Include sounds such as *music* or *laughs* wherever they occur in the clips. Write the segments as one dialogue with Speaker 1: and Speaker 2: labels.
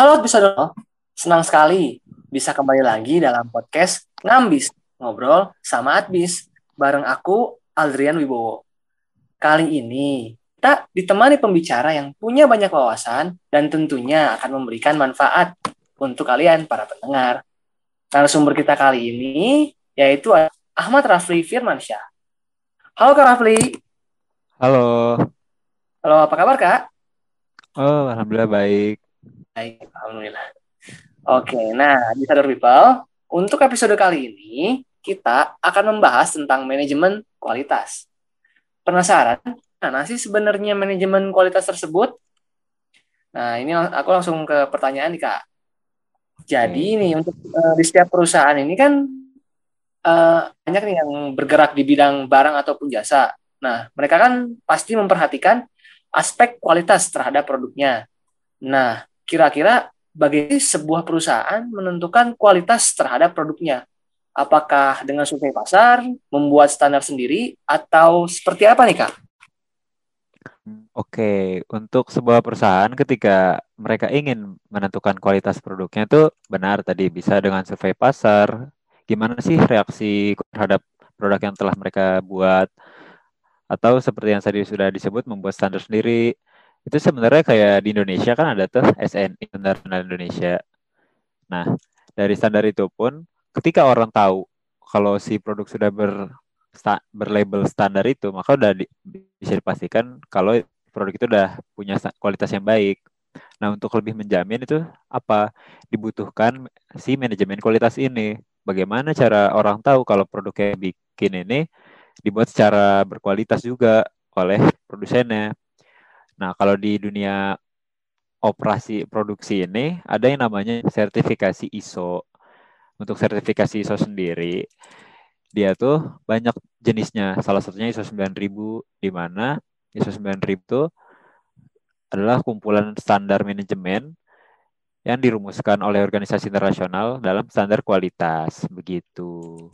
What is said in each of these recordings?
Speaker 1: Halo bisa dong. Senang sekali bisa kembali lagi dalam podcast Ngambis, ngobrol sama Adbis, bareng aku Aldrian Wibowo. Kali ini kita ditemani pembicara yang punya banyak wawasan dan tentunya akan memberikan manfaat untuk kalian para pendengar. Narasumber kita kali ini yaitu Ahmad Rafli Firmansyah. Halo Kak Rafli.
Speaker 2: Halo.
Speaker 1: Halo, apa kabar Kak?
Speaker 2: Oh, alhamdulillah baik.
Speaker 1: Baik, alhamdulillah. Oke, nah di Sadar People, untuk episode kali ini kita akan membahas tentang manajemen kualitas. Penasaran? Nah, sih sebenarnya manajemen kualitas tersebut? Nah, ini aku langsung ke pertanyaan nih, Kak. Jadi hmm. nih untuk uh, di setiap perusahaan ini kan uh, banyak nih yang bergerak di bidang barang ataupun jasa. Nah, mereka kan pasti memperhatikan aspek kualitas terhadap produknya. Nah, kira-kira bagaimana sebuah perusahaan menentukan kualitas terhadap produknya? Apakah dengan survei pasar, membuat standar sendiri, atau seperti apa nih Kak?
Speaker 2: Oke, untuk sebuah perusahaan ketika mereka ingin menentukan kualitas produknya itu benar tadi bisa dengan survei pasar. Gimana sih reaksi terhadap produk yang telah mereka buat? Atau seperti yang tadi sudah disebut membuat standar sendiri itu sebenarnya kayak di Indonesia kan ada tuh SNI Standar Nasional Indonesia. Nah, dari standar itu pun ketika orang tahu kalau si produk sudah ber berlabel standar itu, maka udah di, bisa dipastikan kalau produk itu udah punya kualitas yang baik. Nah, untuk lebih menjamin itu apa? Dibutuhkan si manajemen kualitas ini. Bagaimana cara orang tahu kalau produk yang bikin ini dibuat secara berkualitas juga oleh produsennya. Nah, kalau di dunia operasi produksi ini ada yang namanya sertifikasi ISO. Untuk sertifikasi ISO sendiri, dia tuh banyak jenisnya. Salah satunya ISO 9000 di mana ISO 9000 itu adalah kumpulan standar manajemen yang dirumuskan oleh organisasi internasional dalam standar kualitas. Begitu.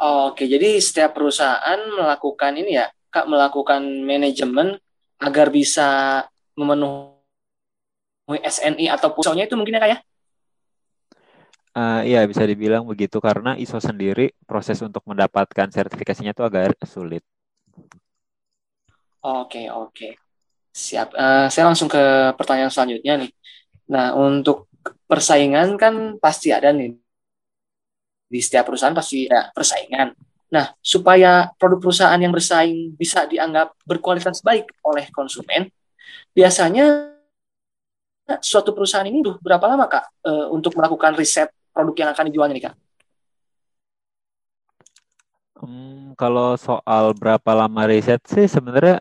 Speaker 1: Oke, jadi setiap perusahaan melakukan ini ya, Kak, melakukan manajemen agar bisa memenuhi SNI atau pusatnya itu mungkin ya kak ya?
Speaker 2: Uh, iya bisa dibilang begitu karena ISO sendiri proses untuk mendapatkan sertifikasinya itu agak sulit.
Speaker 1: Oke oke siap. Uh, saya langsung ke pertanyaan selanjutnya nih. Nah untuk persaingan kan pasti ada nih di setiap perusahaan pasti ada persaingan. Nah, supaya produk perusahaan yang bersaing bisa dianggap berkualitas baik oleh konsumen, biasanya suatu perusahaan ini tuh berapa lama kak e, untuk melakukan riset produk yang akan dijualnya nih kak?
Speaker 2: Hmm, kalau soal berapa lama riset sih sebenarnya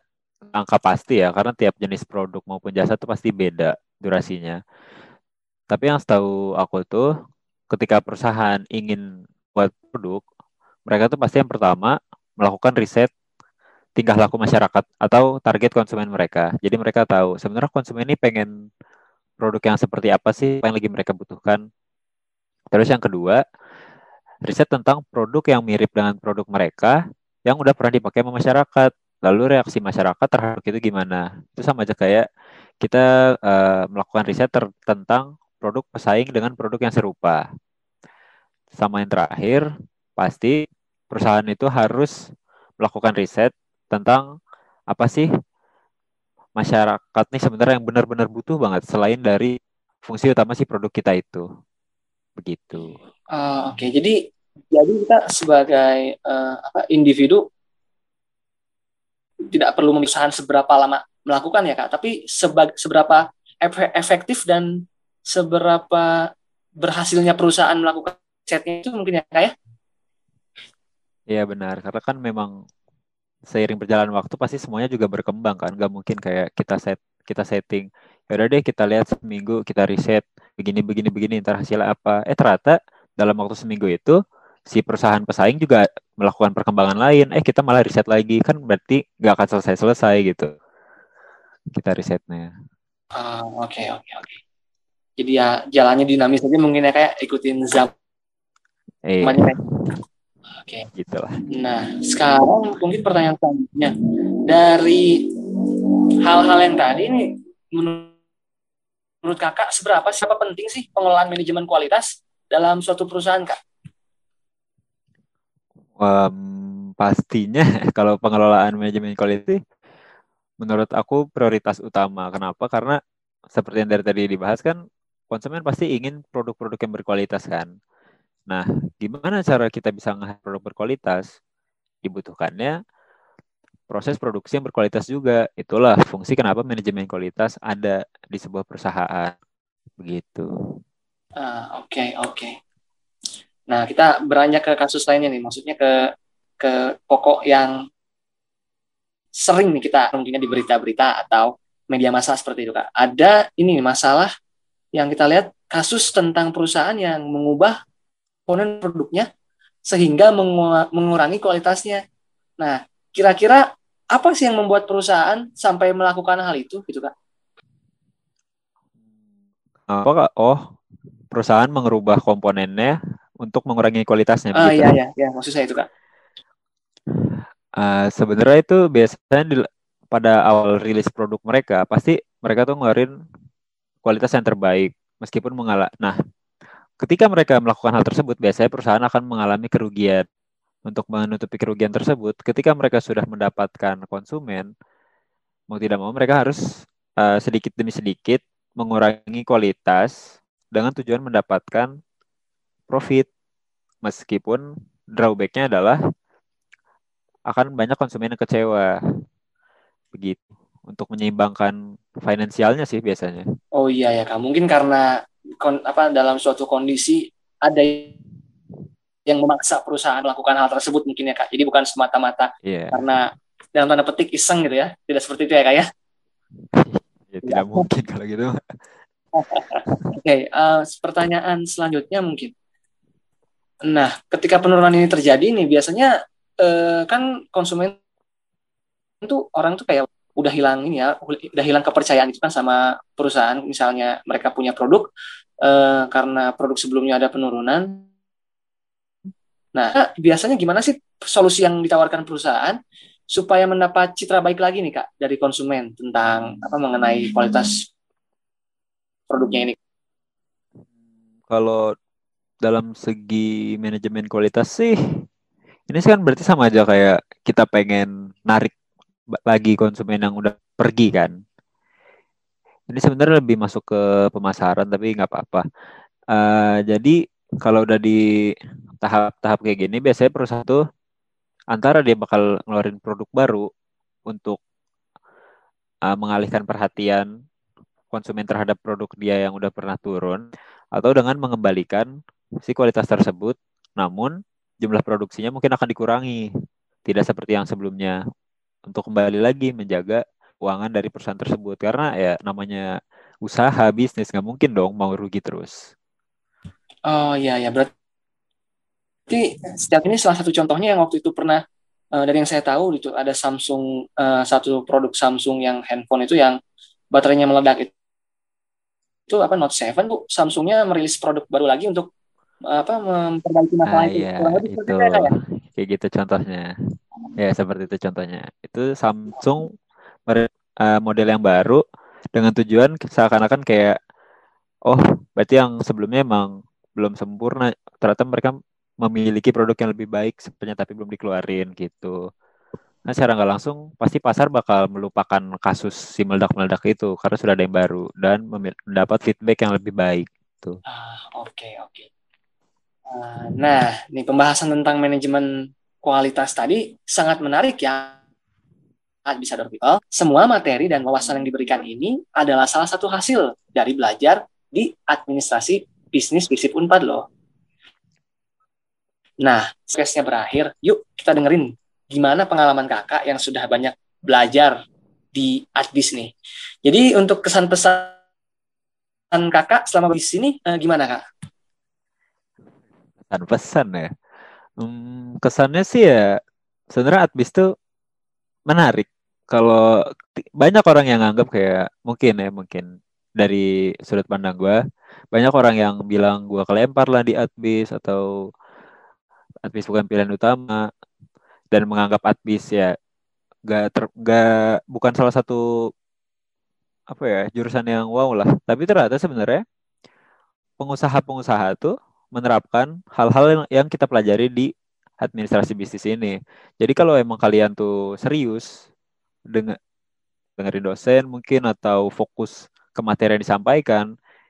Speaker 2: angka pasti ya, karena tiap jenis produk maupun jasa itu pasti beda durasinya. Tapi yang setahu aku tuh, ketika perusahaan ingin buat produk, mereka tuh pasti yang pertama melakukan riset tingkah laku masyarakat atau target konsumen mereka. Jadi mereka tahu sebenarnya konsumen ini pengen produk yang seperti apa sih yang lagi mereka butuhkan. Terus yang kedua, riset tentang produk yang mirip dengan produk mereka yang udah pernah dipakai sama masyarakat. Lalu reaksi masyarakat terhadap itu gimana? Itu sama aja kayak kita uh, melakukan riset tentang produk pesaing dengan produk yang serupa. Sama yang terakhir, pasti perusahaan itu harus melakukan riset tentang apa sih masyarakat nih sebenarnya yang benar-benar butuh banget selain dari fungsi utama si produk kita itu begitu.
Speaker 1: Uh, Oke, okay. jadi jadi kita sebagai uh, apa individu tidak perlu memisahkan seberapa lama melakukan ya kak, tapi sebag, seberapa efektif dan seberapa berhasilnya perusahaan melakukan risetnya itu mungkin ya kak ya?
Speaker 2: Iya benar, karena kan memang seiring berjalan waktu pasti semuanya juga berkembang kan, nggak mungkin kayak kita set kita setting. Ya udah deh kita lihat seminggu kita riset begini begini begini ntar hasilnya apa. Eh ternyata dalam waktu seminggu itu si perusahaan pesaing juga melakukan perkembangan lain. Eh kita malah riset lagi kan berarti nggak akan selesai selesai gitu. Kita risetnya.
Speaker 1: Ah, oke oke oke. Jadi ya jalannya dinamis aja mungkin ya kayak ikutin zaman.
Speaker 2: Eh. Oke. Okay. Gitulah.
Speaker 1: Nah, sekarang mungkin pertanyaan selanjutnya dari hal-hal yang tadi ini menurut kakak seberapa siapa penting sih pengelolaan manajemen kualitas dalam suatu perusahaan kak?
Speaker 2: Um, pastinya *laughs* kalau pengelolaan manajemen kualitas menurut aku prioritas utama. Kenapa? Karena seperti yang dari tadi dibahas kan konsumen pasti ingin produk-produk yang berkualitas kan. Nah, gimana cara kita bisa nge produk berkualitas? Dibutuhkannya proses produksi yang berkualitas juga. Itulah fungsi kenapa manajemen kualitas ada di sebuah perusahaan. Begitu.
Speaker 1: Oke, uh, oke. Okay, okay. Nah, kita beranjak ke kasus lainnya nih. Maksudnya ke ke pokok yang sering nih kita mungkinnya di berita-berita atau media massa seperti itu kak. Ada ini masalah yang kita lihat kasus tentang perusahaan yang mengubah komponen produknya sehingga mengurangi kualitasnya. Nah, kira-kira apa sih yang membuat perusahaan sampai melakukan hal itu gitu kak?
Speaker 2: Apa kak? Oh, perusahaan mengubah komponennya untuk mengurangi kualitasnya.
Speaker 1: Ah, iya, iya, iya, maksud saya itu kak.
Speaker 2: Uh, sebenarnya itu biasanya di, pada awal rilis produk mereka pasti mereka tuh ngeluarin kualitas yang terbaik meskipun mengalah. Nah, ketika mereka melakukan hal tersebut biasanya perusahaan akan mengalami kerugian. Untuk menutupi kerugian tersebut, ketika mereka sudah mendapatkan konsumen, mau tidak mau mereka harus uh, sedikit demi sedikit mengurangi kualitas dengan tujuan mendapatkan profit. Meskipun drawbacknya adalah akan banyak konsumen yang kecewa. Begitu. Untuk menyeimbangkan finansialnya sih biasanya.
Speaker 1: Oh iya ya Kak, mungkin karena kon, apa dalam suatu kondisi ada yang memaksa perusahaan melakukan hal tersebut mungkin ya Kak. Jadi bukan semata-mata yeah. karena dalam tanda petik iseng gitu ya. Tidak seperti itu ya Kak ya. *laughs*
Speaker 2: ya tidak mungkin kalau gitu. *laughs*
Speaker 1: Oke, okay, uh, eh, pertanyaan selanjutnya mungkin. Nah, ketika penurunan ini terjadi nih biasanya eh, kan konsumen itu orang tuh kayak udah hilang ini ya, udah hilang kepercayaan itu kan sama perusahaan. Misalnya mereka punya produk eh, karena produk sebelumnya ada penurunan. Nah, biasanya gimana sih solusi yang ditawarkan perusahaan supaya mendapat citra baik lagi nih kak dari konsumen tentang apa mengenai kualitas produknya ini?
Speaker 2: Kalau dalam segi manajemen kualitas sih ini sih kan berarti sama aja kayak kita pengen narik lagi konsumen yang udah pergi kan. Ini sebenarnya lebih masuk ke pemasaran tapi nggak apa-apa. Uh, jadi kalau udah di tahap-tahap kayak gini biasanya perusahaan tuh antara dia bakal ngeluarin produk baru untuk uh, mengalihkan perhatian konsumen terhadap produk dia yang udah pernah turun atau dengan mengembalikan si kualitas tersebut namun jumlah produksinya mungkin akan dikurangi. Tidak seperti yang sebelumnya. Untuk kembali lagi menjaga keuangan dari perusahaan tersebut. Karena ya namanya usaha, bisnis, nggak mungkin dong mau rugi terus.
Speaker 1: Oh iya, ya berarti setiap ini salah satu contohnya yang waktu itu pernah uh, dari yang saya tahu itu ada Samsung uh, satu produk Samsung yang handphone itu yang baterainya meledak itu itu apa Note 7 bu Samsungnya merilis produk baru lagi untuk apa memperbaiki masalah
Speaker 2: nah, itu. Iya, itu itu ya? kayak gitu contohnya. Ya seperti itu contohnya. Itu Samsung uh, model yang baru dengan tujuan seakan-akan kayak oh berarti yang sebelumnya emang belum sempurna. Ternyata mereka memiliki produk yang lebih baik sebenarnya tapi belum dikeluarin gitu. Nah, secara nggak langsung pasti pasar bakal melupakan kasus si meledak-meledak itu karena sudah ada yang baru dan mendapat feedback yang lebih baik. Tuh.
Speaker 1: Ah, oke okay, oke. Okay. Nah, nih pembahasan tentang manajemen kualitas tadi sangat menarik ya. Bisa people. Semua materi dan wawasan yang diberikan ini adalah salah satu hasil dari belajar di administrasi bisnis Visip Unpad loh. Nah, stresnya berakhir. Yuk kita dengerin gimana pengalaman kakak yang sudah banyak belajar di Adbis nih. Jadi untuk kesan pesan kakak selama di sini eh, gimana kak?
Speaker 2: pesan-pesan ya. Hmm, kesannya sih ya sebenarnya Atbis tuh menarik. Kalau banyak orang yang anggap kayak mungkin ya mungkin dari sudut pandang gue banyak orang yang bilang gue kelempar lah di Atbis atau Atbis bukan pilihan utama dan menganggap Atbis ya gak ter, gak bukan salah satu apa ya jurusan yang wow lah. Tapi ternyata sebenarnya pengusaha-pengusaha tuh menerapkan hal-hal yang kita pelajari di administrasi bisnis ini. Jadi kalau emang kalian tuh serius dengan dengerin dosen mungkin atau fokus ke materi yang disampaikan,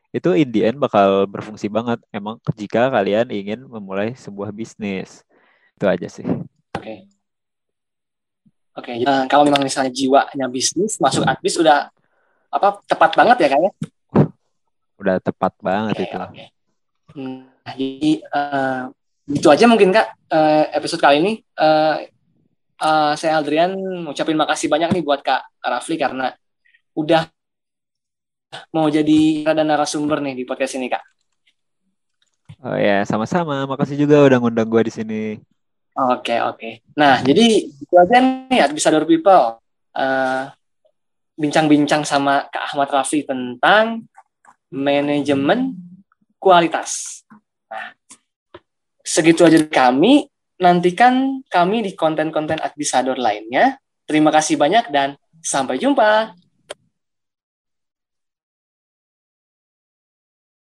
Speaker 2: itu in the end bakal berfungsi banget emang jika kalian ingin memulai sebuah bisnis. Itu aja sih.
Speaker 1: Oke. Okay. Oke, okay, uh, kalau memang misalnya jiwanya bisnis masuk admis udah apa tepat banget ya kayaknya?
Speaker 2: Udah tepat banget okay, itu. Okay.
Speaker 1: Hmm, jadi uh, itu aja mungkin kak uh, episode kali ini. Uh, uh, saya Aldrian ngucapin makasih banyak nih buat kak Rafli karena udah mau jadi rada narasumber nih di podcast ini kak.
Speaker 2: Oh ya, sama-sama. Makasih juga udah ngundang gue di sini.
Speaker 1: Oke, okay, oke. Okay. Nah, jadi itu aja nih Advisador People. Uh, bincang-bincang sama Kak Ahmad Rafi tentang manajemen kualitas. Segitu aja dari kami. Nantikan kami di konten-konten Advisador lainnya. Terima kasih banyak dan sampai jumpa.